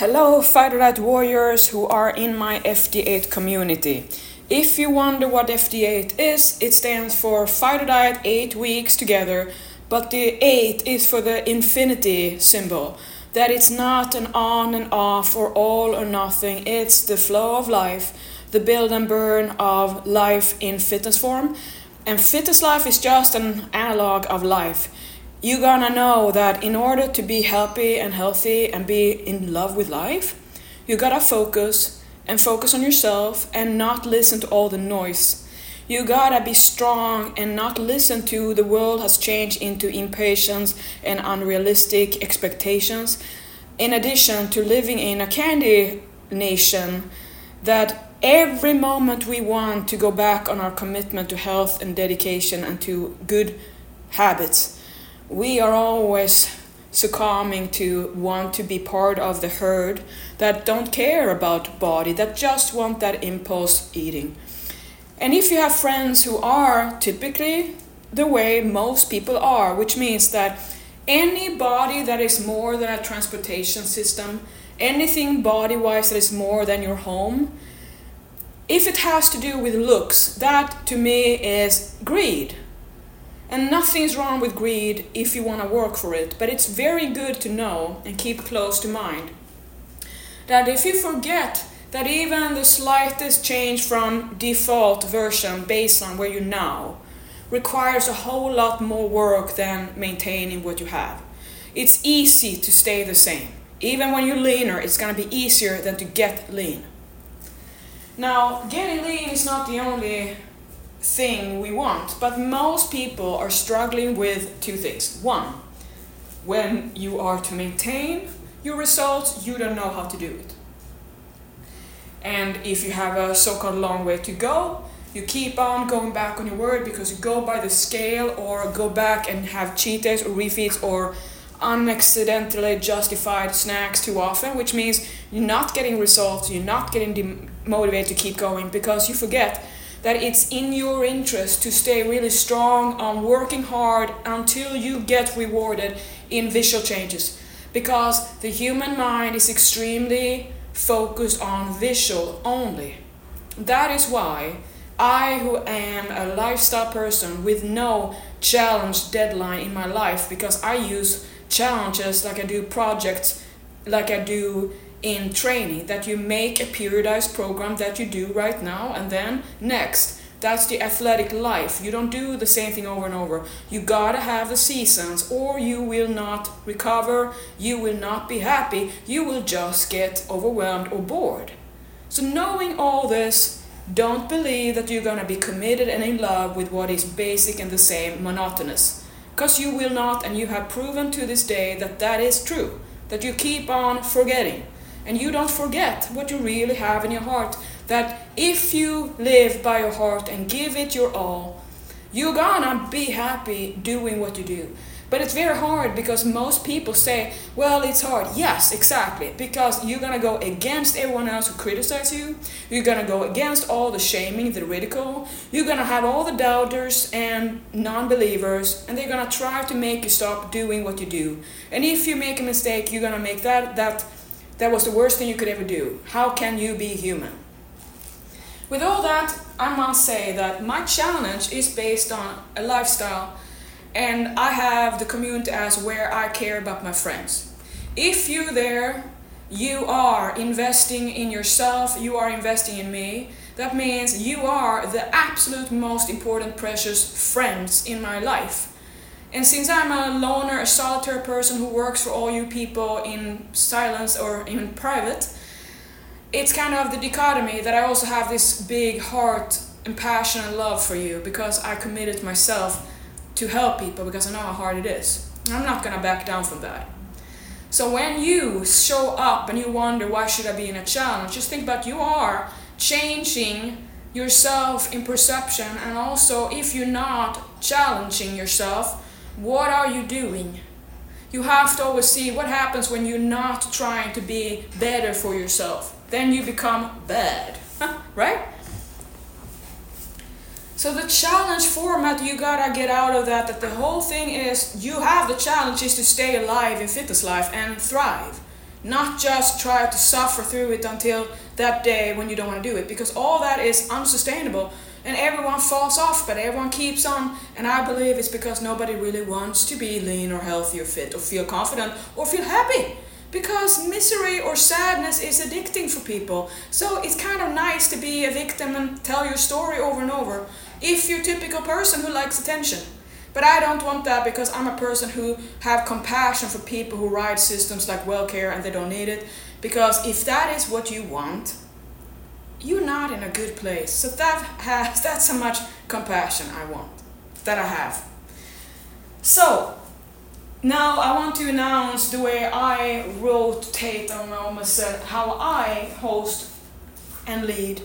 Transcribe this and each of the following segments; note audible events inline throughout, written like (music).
Hello, Fighter Diet warriors who are in my FD8 community. If you wonder what FD8 is, it stands for Fighter Diet 8 weeks together, but the 8 is for the infinity symbol. That it's not an on and off or all or nothing, it's the flow of life, the build and burn of life in fitness form. And fitness life is just an analog of life you're gonna know that in order to be happy and healthy and be in love with life, you gotta focus and focus on yourself and not listen to all the noise. You gotta be strong and not listen to the world has changed into impatience and unrealistic expectations. In addition to living in a candy nation, that every moment we want to go back on our commitment to health and dedication and to good habits we are always succumbing to want to be part of the herd that don't care about body that just want that impulse eating. And if you have friends who are typically the way most people are which means that any body that is more than a transportation system anything body wise that is more than your home if it has to do with looks that to me is greed and nothing's wrong with greed if you want to work for it, but it's very good to know and keep close to mind that if you forget that even the slightest change from default version based on where you now requires a whole lot more work than maintaining what you have. It's easy to stay the same. Even when you're leaner, it's going to be easier than to get lean. Now, getting lean is not the only thing we want. But most people are struggling with two things. One, when you are to maintain your results, you don't know how to do it. And if you have a so called long way to go, you keep on going back on your word because you go by the scale or go back and have cheat or refeeds or unaccidentally justified snacks too often, which means you're not getting results, you're not getting the motivated to keep going because you forget that it's in your interest to stay really strong on working hard until you get rewarded in visual changes because the human mind is extremely focused on visual only. That is why I, who am a lifestyle person with no challenge deadline in my life, because I use challenges like I do projects, like I do in training that you make a periodized program that you do right now and then next. That's the athletic life. You don't do the same thing over and over. You gotta have the seasons or you will not recover. You will not be happy. You will just get overwhelmed or bored. So knowing all this don't believe that you're gonna be committed and in love with what is basic and the same monotonous. Because you will not and you have proven to this day that that is true that you keep on forgetting and you don't forget what you really have in your heart. That if you live by your heart and give it your all, you're gonna be happy doing what you do. But it's very hard because most people say, well, it's hard. Yes, exactly. Because you're gonna go against everyone else who criticize you. You're gonna go against all the shaming, the ridicule. You're gonna have all the doubters and non believers, and they're gonna try to make you stop doing what you do. And if you make a mistake, you're gonna make that, that that was the worst thing you could ever do. How can you be human? With all that, I must say that my challenge is based on a lifestyle, and I have the community as where I care about my friends. If you're there, you are investing in yourself, you are investing in me. That means you are the absolute most important, precious friends in my life. And since I'm a loner, a solitary person who works for all you people in silence or in private, it's kind of the dichotomy that I also have this big heart and passion and love for you because I committed myself to help people because I know how hard it is. I'm not gonna back down from that. So when you show up and you wonder why should I be in a challenge, just think about you are changing yourself in perception and also if you're not challenging yourself what are you doing? You have to always see what happens when you're not trying to be better for yourself. Then you become bad, right? So the challenge format you gotta get out of that that the whole thing is you have the challenge is to stay alive in fitness life and thrive. not just try to suffer through it until that day when you don't want to do it because all that is unsustainable and everyone falls off but everyone keeps on. And i believe it's because nobody really wants to be lean or healthy or fit or feel confident or feel happy. Because misery or sadness is addicting for people. So it's kind of nice to be a victim and tell your story over and over if you're a typical person who likes attention. But I don't want that because I'm a person who have compassion for people who ride systems like WellCare and they don't need it. Because if that is what you want, you're not in a good place. So that has (laughs) that's how much compassion I want that I have. So now I want to announce the way I rotate on almost how I host and lead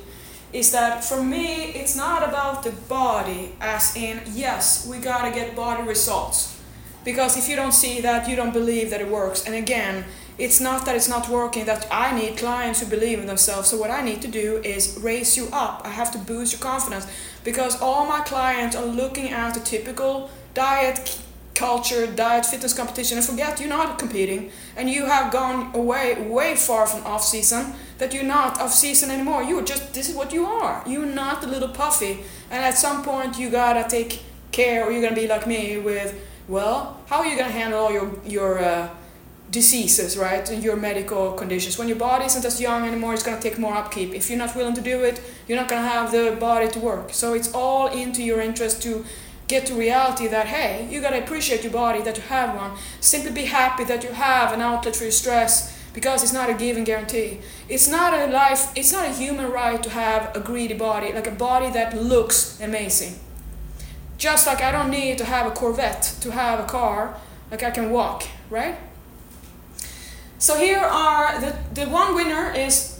is that for me it's not about the body as in yes we gotta get body results because if you don't see that you don't believe that it works and again it's not that it's not working that i need clients who believe in themselves so what i need to do is raise you up i have to boost your confidence because all my clients are looking at the typical diet culture, diet, fitness competition, and forget you're not competing, and you have gone away, way far from off season. That you're not off season anymore. You're just this is what you are. You're not a little puffy, and at some point you gotta take care, or you're gonna be like me with, well, how are you gonna handle all your your uh, diseases, right, and your medical conditions. When your body isn't as young anymore, it's to take more upkeep. If you're not willing to do it, you're not to have the body to work. So it's all into your interest to get to reality that hey you got to appreciate your body that you have one simply be happy that you have an outlet for your stress because it's not a given guarantee it's not a life it's not a human right to have a greedy body like a body that looks amazing just like i don't need to have a corvette to have a car like i can walk right so here are the the one winner is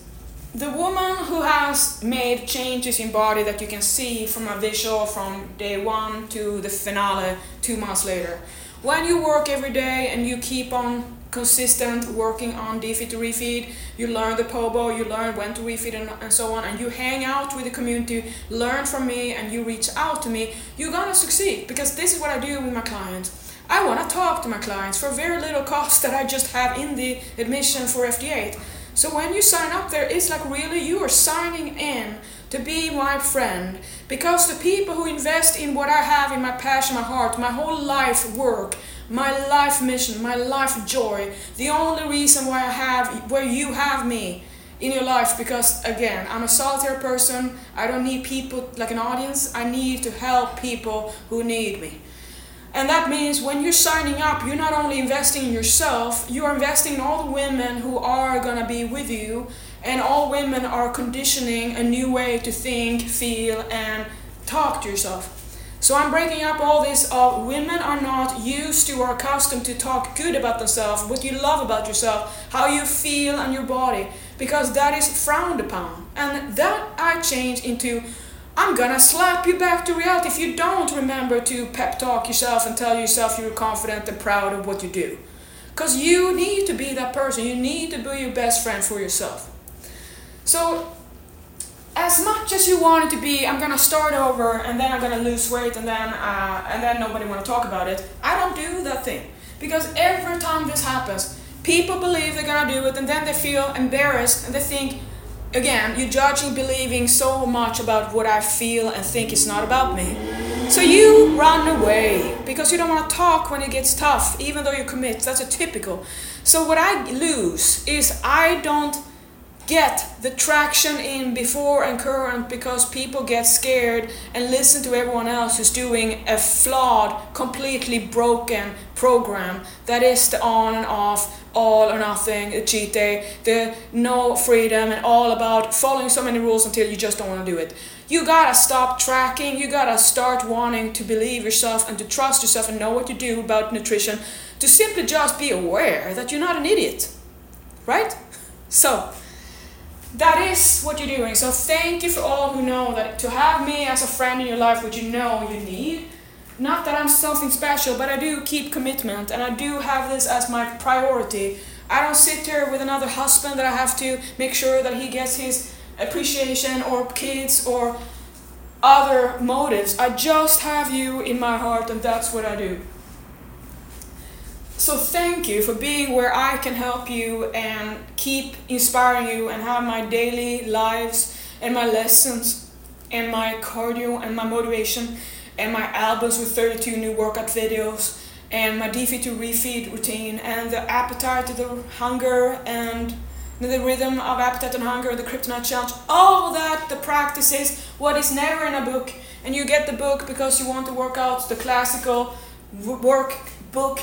the woman who has made changes in body that you can see from a visual from day one to the finale two months later. When you work every day and you keep on consistent working on defeat to refeed, you learn the POBO, you learn when to refeed and, and so on, and you hang out with the community, learn from me, and you reach out to me, you're gonna succeed because this is what I do with my clients. I want to talk to my clients for very little cost that I just have in the admission for FD8. So when you sign up there, it's like really you are signing in to be my friend. Because the people who invest in what I have in my passion, my heart, my whole life work, my life mission, my life joy, the only reason why I have, where you have me in your life, because again, I'm a solitary person, I don't need people like an audience, I need to help people who need me. And that means when you're signing up, you're not only investing in yourself, you are investing in all the women who are going to be with you. And all women are conditioning a new way to think, feel, and talk to yourself. So I'm breaking up all this of uh, women are not used to or accustomed to talk good about themselves, what you love about yourself, how you feel and your body, because that is frowned upon. And that I change into I'm gonna slap you back to reality if you don't remember to pep talk yourself and tell yourself you're confident and proud of what you do. Because you need to be that person, you need to be your best friend for yourself. So, as much as you want it to be, I'm gonna start over and then I'm gonna lose weight and then, uh, and then nobody wanna talk about it. I don't do that thing. Because every time this happens, people believe they're gonna do it and then they feel embarrassed and they think, again, you're judging, believing so much about what I feel and think is not about me. So you run away because you don't want to talk when it gets tough, even though you commit. That's a typical. So what I lose is I don't get the traction in before and current because people get scared and listen to everyone else who's doing a flawed, completely broken program that is the on and off, all or nothing, a cheat day, the no freedom, and all about following so many rules until you just don't want to do it. You gotta stop tracking, you gotta start wanting to believe yourself and to trust yourself and know what to do about nutrition, to simply just be aware that you're not an idiot. Right? So, that is what you're doing. So thank you for all who know that to have me as a friend in your life, which you know you need. Not that I'm something special, but I do keep commitment and I do have this as my priority. I don't sit here with another husband that I have to make sure that he gets his appreciation or kids or other motives. I just have you in my heart and that's what I do. So thank you for being where I can help you and keep inspiring you and have my daily lives and my lessons and my cardio and my motivation and my albums with 32 new workout videos and my defeat to refeed routine and the appetite to the hunger and the rhythm of appetite and hunger, the kryptonite challenge, all that, the practices, what is never in a book. And you get the book because you want the workouts, the classical work book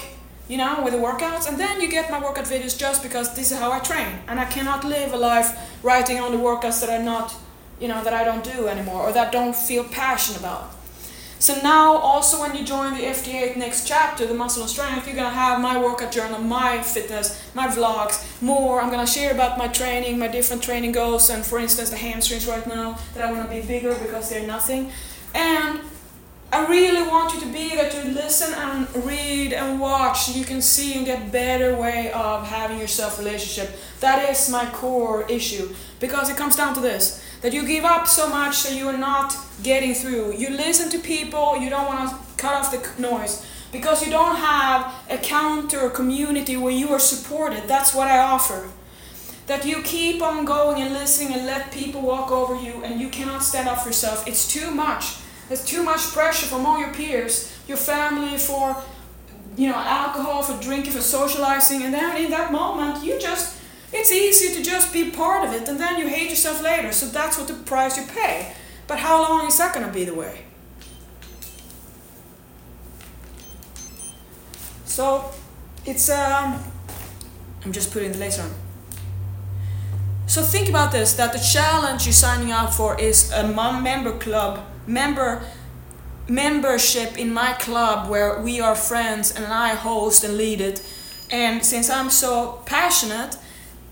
you know, with the workouts. And then you get my workout videos just because this is how I train. And I cannot live a life writing on the workouts that are not, you know, that I don't do anymore or that don't feel passionate about. So now also when you join the FD8 next chapter, the muscle and strength, you're gonna have my workout journal, my fitness, my vlogs, more. I'm gonna share about my training, my different training goals, and for instance the hamstrings right now that I wanna be bigger because they're nothing. And I really want you to be there to listen and read and watch so you can see and get better way of having your self relationship. That is my core issue because it comes down to this that you give up so much that you are not getting through. You listen to people, you don't want to cut off the noise because you don't have a counter community where you are supported. That's what I offer. That you keep on going and listening and let people walk over you and you cannot stand up for yourself. It's too much. There's too much pressure from all your peers, your family for you know alcohol, for drinking, for socializing, and then in that moment you just it's easy to just be part of it and then you hate yourself later. So that's what the price you pay. But how long is that gonna be the way? So it's um I'm just putting the laser on. So think about this that the challenge you're signing up for is a member club member membership in my club where we are friends and I host and lead it. And since I'm so passionate,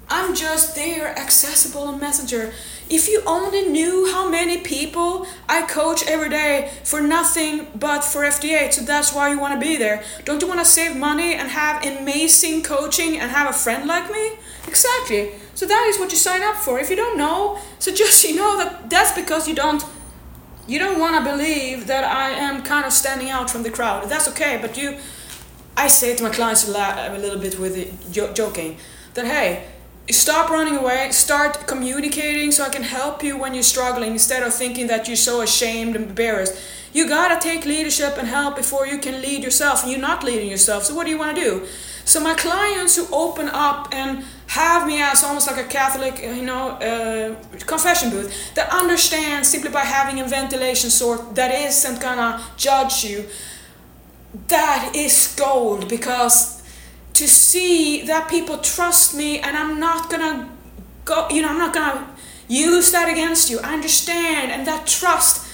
I'm just there, accessible on Messenger. If you only knew how many people I coach every day for nothing but for FD8, so that's why you want to be there. Don't you want to save money and have amazing coaching and have a friend like me? Exactly. So that is what you sign up for. If you don't know, so just you know that that's because you don't you don't want to believe that I am kind of standing out from the crowd. That's okay, but you, I say to my clients a, a little bit with it, jo- joking that hey, stop running away, start communicating so I can help you when you're struggling instead of thinking that you're so ashamed and embarrassed. You gotta take leadership and help before you can lead yourself, you're not leading yourself. So what do you want to do? So my clients who open up and have me as almost like a Catholic, uh, you know, uh, confession booth that understands simply by having a ventilation sort that isn't gonna judge you. That is gold because to see that people trust me and I'm not gonna go, you know, I'm not gonna use that against you. I understand and that trust.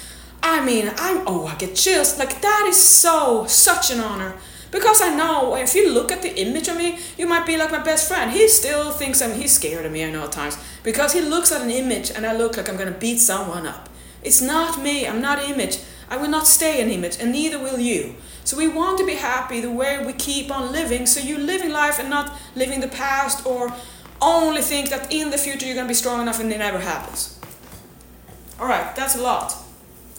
I mean, I'm oh, I get chills. Like that is so such an honor. Because I know if you look at the image of me, you might be like my best friend. He still thinks I'm he's scared of me, I know at times. Because he looks at an image and I look like I'm gonna beat someone up. It's not me, I'm not image. I will not stay an image, and neither will you. So we want to be happy the way we keep on living, so you're living life and not living the past or only think that in the future you're gonna be strong enough and it never happens. Alright, that's a lot.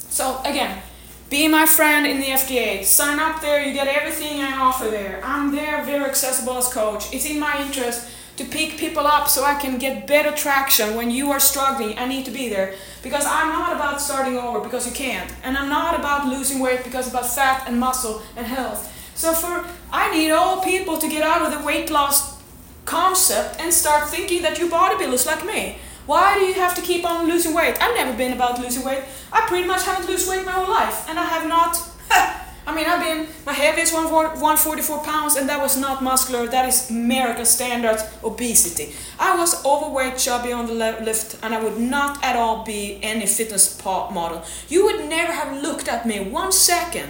So again, be my friend in the FD8. Sign up there, you get everything I offer there. I'm there, very accessible as coach. It's in my interest to pick people up so I can get better traction when you are struggling. I need to be there because I'm not about starting over because you can't, and I'm not about losing weight because about fat and muscle and health. So for I need all people to get out of the weight loss concept and start thinking that you bodybuilders like me. Why do you have to keep on losing weight? I've never been about losing weight. I pretty much haven't lost weight my whole life, and I have not. (laughs) I mean, I've been my heaviest one 144 pounds, and that was not muscular. That is American standard obesity. I was overweight, chubby on the lift, and I would not at all be any fitness model. You would never have looked at me one second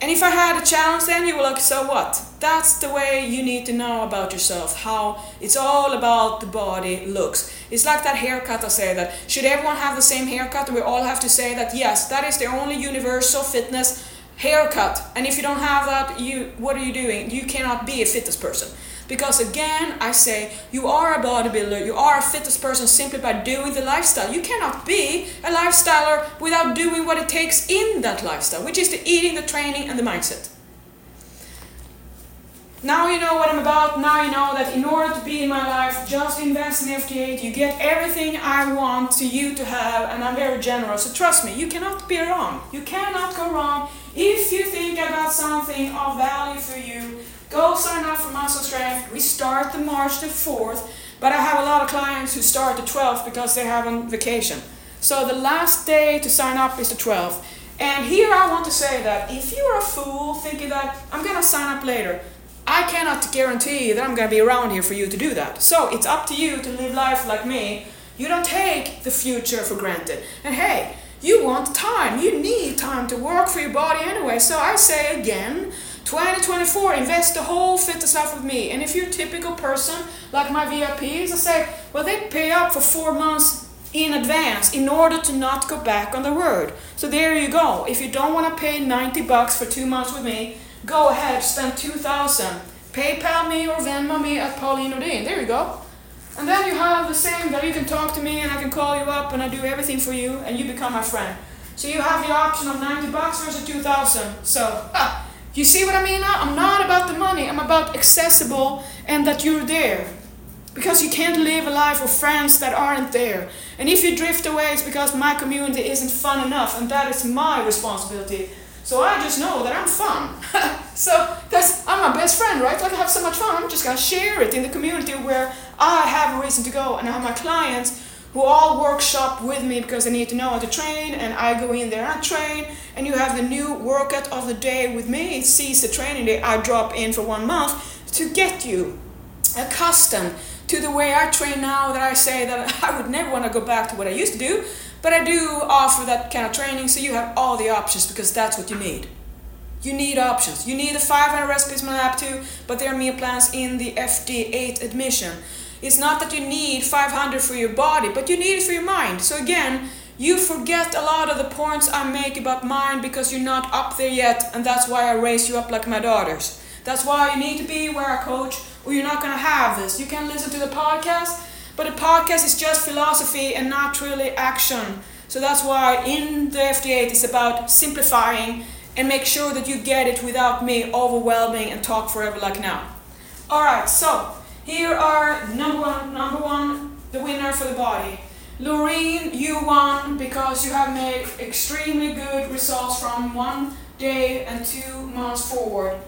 and if I had a challenge, then you were like, so what? That's the way you need to know about yourself, how it's all about the body looks. It's like that haircut I say that should everyone have the same haircut? We all have to say that yes, that is the only universal fitness haircut. And if you don't have that, you what are you doing? You cannot be a fitness person. Because again, I say you are a bodybuilder, you are a fitness person simply by doing the lifestyle. You cannot be a lifestyler without doing what it takes in that lifestyle, which is the eating, the training, and the mindset. Now you know what I'm about. Now you know that in order to be in my life, just invest in FD8. You get everything I want to you to have, and I'm very generous. So trust me, you cannot be wrong. You cannot go wrong. If you think I got something of value for you, go sign up for Muscle Strength. We start the March the 4th, but I have a lot of clients who start the 12th because they have on vacation. So the last day to sign up is the 12th. And here I want to say that if you're a fool thinking that I'm gonna sign up later, I cannot guarantee that I'm going to be around here for you to do that. So it's up to you to live life like me. You don't take the future for granted. And hey, you want time. You need time to work for your body anyway. So I say again, 2024, invest the whole fitness life with me. And if you're a typical person like my VIPs, I say, well, they pay up for four months in advance in order to not go back on the word. So there you go. If you don't want to pay 90 bucks for two months with me, Go ahead, spend 2000 PayPal me or Venmo me at Pauline Nordin. There you go. And then you have the same that you can talk to me and I can call you up and I do everything for you and you become my friend. So you have the option of 90 bucks versus 2000. So, ah, you see what I mean? I'm not about the money, I'm about accessible and that you're there. Because you can't live a life with friends that aren't there. And if you drift away, it's because my community isn't fun enough, and that is my responsibility. So I just know that I'm fun. (laughs) so that's I'm my best friend, right? Like I have so much fun. I'm just gonna share it in the community where I have a reason to go, and I have my clients who all workshop with me because they need to know how to train, and I go in there and train. And you have the new workout of the day with me. It sees the training day I drop in for one month to get you accustomed to the way I train now. That I say that (laughs) I would never want to go back to what I used to do but I do offer that kind of training so you have all the options because that's what you need. You need options. You need the 500 recipes my app too, but there are meal plans in the FD8 admission. It's not that you need 500 for your body, but you need it for your mind. So again, you forget a lot of the points I make about mind because you're not up there yet, and that's why I raise you up like my daughters. That's why you need to be where I coach, or you're not gonna have this. You can listen to the podcast, but a podcast is just philosophy and not really action. So that's why in the FD8 it's about simplifying and make sure that you get it without me overwhelming and talk forever like now. Alright, so here are number one, number one, the winner for the body. Loreen, you won because you have made extremely good results from one day and two months forward.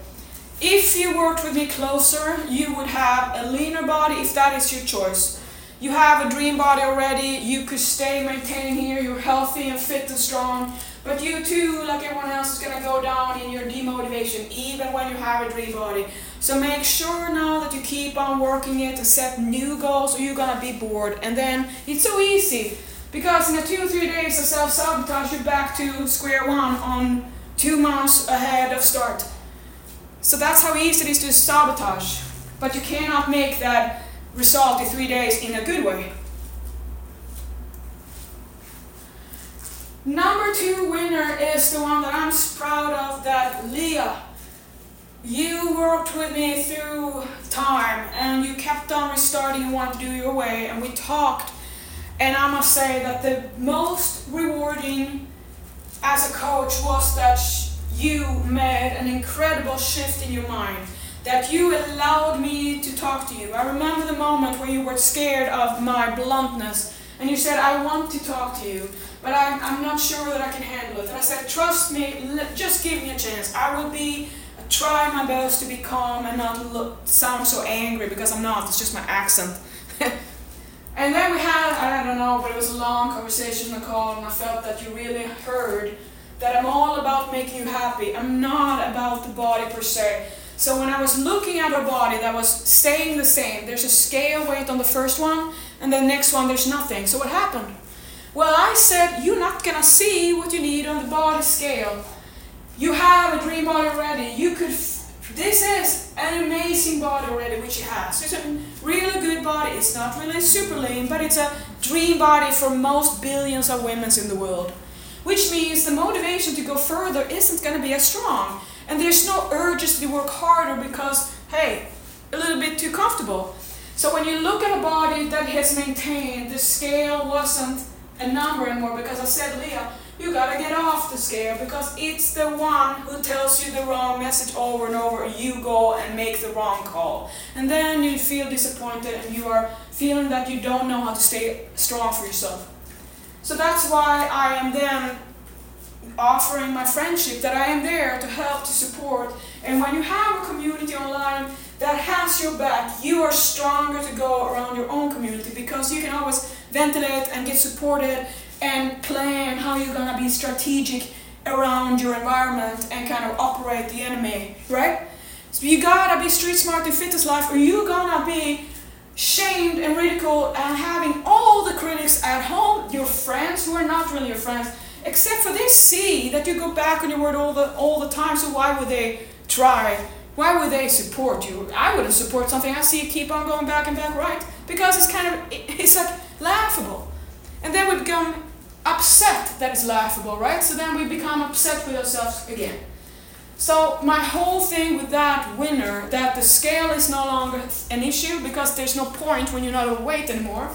If you worked with me closer, you would have a leaner body if that is your choice. You have a dream body already, you could stay maintaining here, you're healthy and fit and strong, but you too, like everyone else, is gonna go down in your demotivation, even when you have a dream body. So make sure now that you keep on working it and set new goals, or you're gonna be bored. And then it's so easy because in a two or three days of self sabotage, you're back to square one on two months ahead of start. So that's how easy it is to sabotage. But you cannot make that result in three days in a good way. Number two winner is the one that I'm proud of that Leah. You worked with me through time and you kept on restarting you wanted to do your way and we talked and I must say that the most rewarding as a coach was that you made an incredible shift in your mind that you allowed me to talk to you. I remember the moment where you were scared of my bluntness and you said, I want to talk to you, but I'm, I'm not sure that I can handle it. And I said, trust me, just give me a chance. I will be, try my best to be calm and not look, sound so angry because I'm not, it's just my accent. (laughs) and then we had, I don't know, but it was a long conversation on the call and I felt that you really heard that I'm all about making you happy. I'm not about the body per se. So when I was looking at her body that was staying the same, there's a scale weight on the first one, and the next one there's nothing. So what happened? Well, I said, you're not gonna see what you need on the body scale. You have a dream body already. You could, this is an amazing body already, which she has. It's a really good body. It's not really super lean, but it's a dream body for most billions of women in the world. Which means the motivation to go further isn't gonna be as strong. And there's no urges to work harder because, hey, a little bit too comfortable. So when you look at a body that has maintained, the scale wasn't a number anymore because I said, Leah, you gotta get off the scale because it's the one who tells you the wrong message over and over. You go and make the wrong call. And then you feel disappointed and you are feeling that you don't know how to stay strong for yourself. So that's why I am then offering my friendship, that I am there to help, to support. And when you have a community online that has your back, you are stronger to go around your own community because you can always ventilate and get supported and plan how you're gonna be strategic around your environment and kind of operate the enemy, right? So you gotta be street smart in fitness life or you're gonna be shamed and ridiculed and having all the critics at home, your friends who are not really your friends, except for they see that you go back on your word all the all the time, so why would they try? Why would they support you? I wouldn't support something I see you keep on going back and back, right? Because it's kind of it's like laughable. And then we become upset that it's laughable, right? So then we become upset with ourselves again. So my whole thing with that winner, that the scale is no longer an issue because there's no point when you're not overweight anymore.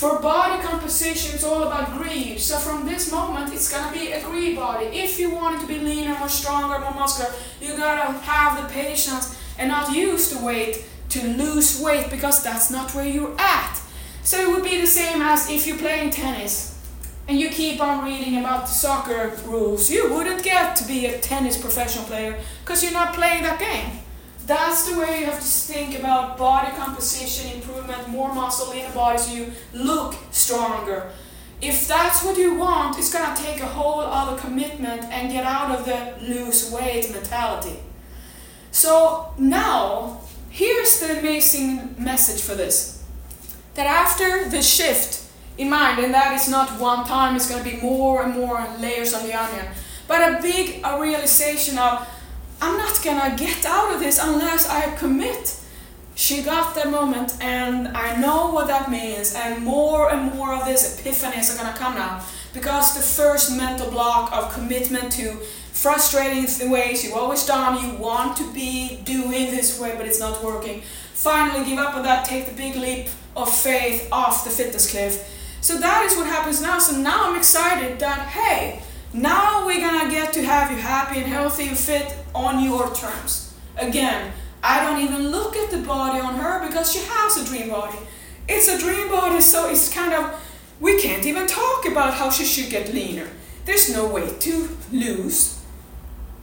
For body composition, it's all about greed. So from this moment, it's gonna be a greed body. If you want it to be leaner, more stronger, more muscular, you gotta have the patience and not use the weight to lose weight because that's not where you're at. So it would be the same as if you're playing tennis and you keep on reading about the soccer rules, you wouldn't get to be a tennis professional player because you're not playing that game. That's the way you have to think about body composition, improvement, more muscle in the body so you look stronger. If that's what you want, it's gonna take a whole other commitment and get out of the lose weight mentality. So now, here's the amazing message for this. That after the shift in mind, and that is not one time, it's going to be more and more layers on the onion. But a big a realization of, I'm not going to get out of this unless I commit. She got that moment, and I know what that means, and more and more of these epiphanies are going to come now. Because the first mental block of commitment to frustrating the ways you've always done, you want to be doing this way, but it's not working. Finally, give up on that, take the big leap of faith off the fitness cliff so that is what happens now. So now I'm excited that, hey, now we're gonna get to have you happy and healthy and fit on your terms. Again, I don't even look at the body on her because she has a dream body. It's a dream body, so it's kind of, we can't even talk about how she should get leaner. There's no way to lose.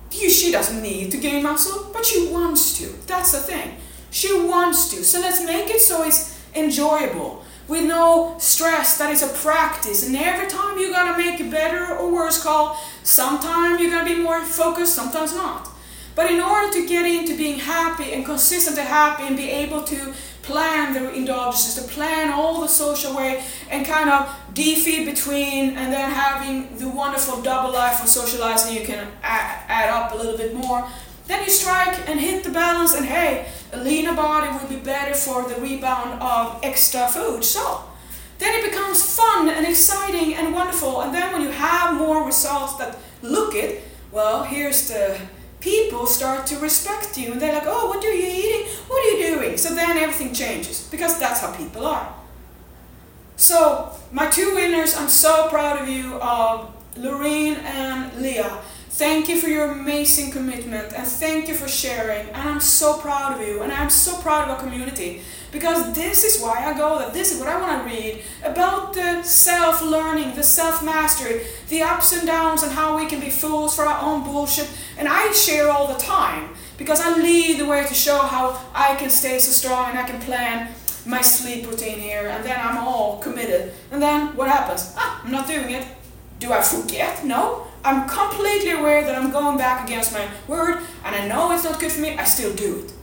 She doesn't need to gain muscle, but she wants to. That's the thing. She wants to. So let's make it so it's enjoyable with no stress that is a practice. And every time you're gonna make a better or worse call sometimes you're gonna be more focused sometimes not. But in order to get into being happy and consistently happy and be able to plan the indulgences to plan all the social way and kind of defeat between and then having the wonderful double life of socializing you can add, add up a little bit more then you strike and hit the balance and hey a leaner body will be better for the rebound of extra food. So then it becomes fun and exciting and wonderful. And then when you have more results that look it, well, here's the people start to respect you and they're like, oh, what are you eating? What are you doing? So then everything changes because that's how people are. So, my two winners, I'm so proud of you, uh, Loreen and Leah. Thank you for your amazing commitment and thank you for sharing. And I'm so proud of you and I'm so proud of our community because this is why I go that this is what I want to read about the self learning, the self mastery, the ups and downs, and how we can be fools for our own bullshit. And I share all the time because I lead the way to show how I can stay so strong and I can plan my sleep routine here and then I'm all committed. And then what happens? Ah, I'm not doing it. Do I forget? No. I'm completely aware that I'm going back against my word and I know it's not good for me, I still do it.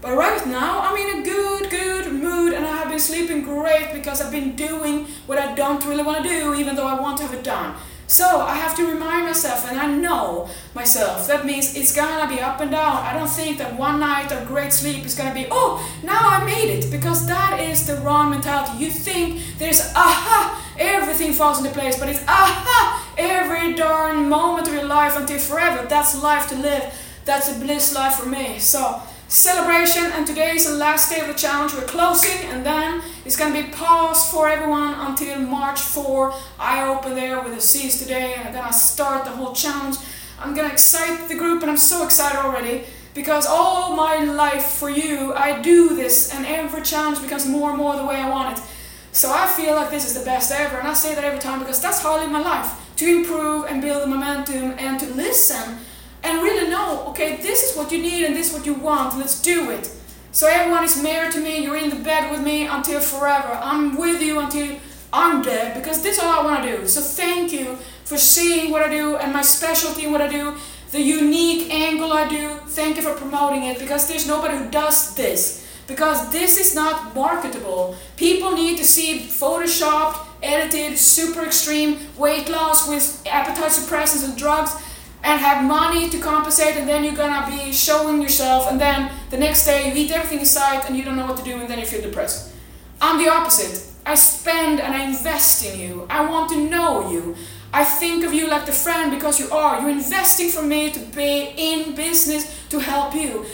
But right now, I'm in a good, good mood and I have been sleeping great because I've been doing what I don't really want to do, even though I want to have it done. So I have to remind myself, and I know myself, that means it's gonna be up and down. I don't think that one night of great sleep is gonna be, oh, now I made it, because that is the wrong mentality. You think there's, aha, everything falls into place, but it's, aha, every darn moment of your life until forever. That's life to live. That's a bliss life for me. So celebration and today is the last day of the challenge. We're closing and then it's going to be paused for everyone until March 4. I open there with the C's today and I'm going to start the whole challenge. I'm going to excite the group and I'm so excited already because all my life for you I do this and every challenge becomes more and more the way I want it. So I feel like this is the best ever and I say that every time because that's how I live my life. To improve and build the momentum and to listen and really know, okay, this is what you need and this is what you want, let's do it. So everyone is married to me, you're in the bed with me until forever. I'm with you until I'm dead because this is all I want to do. So thank you for seeing what I do and my specialty what I do, the unique angle I do. Thank you for promoting it because there's nobody who does this. Because this is not marketable. People need to see photoshopped, edited, super extreme weight loss with appetite suppressants and drugs and have money to compensate and then you're gonna be showing yourself and then the next day you eat everything in sight and you don't know what to do and then you feel depressed. I'm the opposite. I spend and I invest in you. I want to know you. I think of you like the friend because you are. You're investing for me to be in business to help you.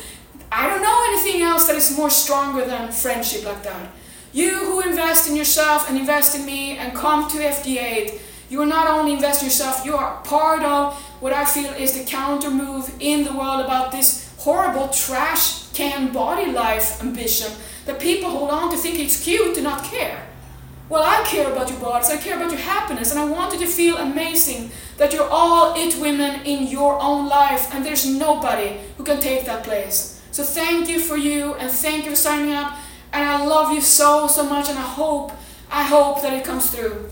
I don't know anything else that is more stronger than friendship like that. You who invest in yourself and invest in me and come to FD8, you are not only investing yourself, you are part of what I feel is the counter move in the world about this horrible trash can body life ambition that people hold on to think it's cute to not care. Well, I care about your bodies, I care about your happiness, and I want you to feel amazing that you're all it women in your own life, and there's nobody who can take that place. So thank you for you, and thank you for signing up, and I love you so, so much, and I hope, I hope that it comes through.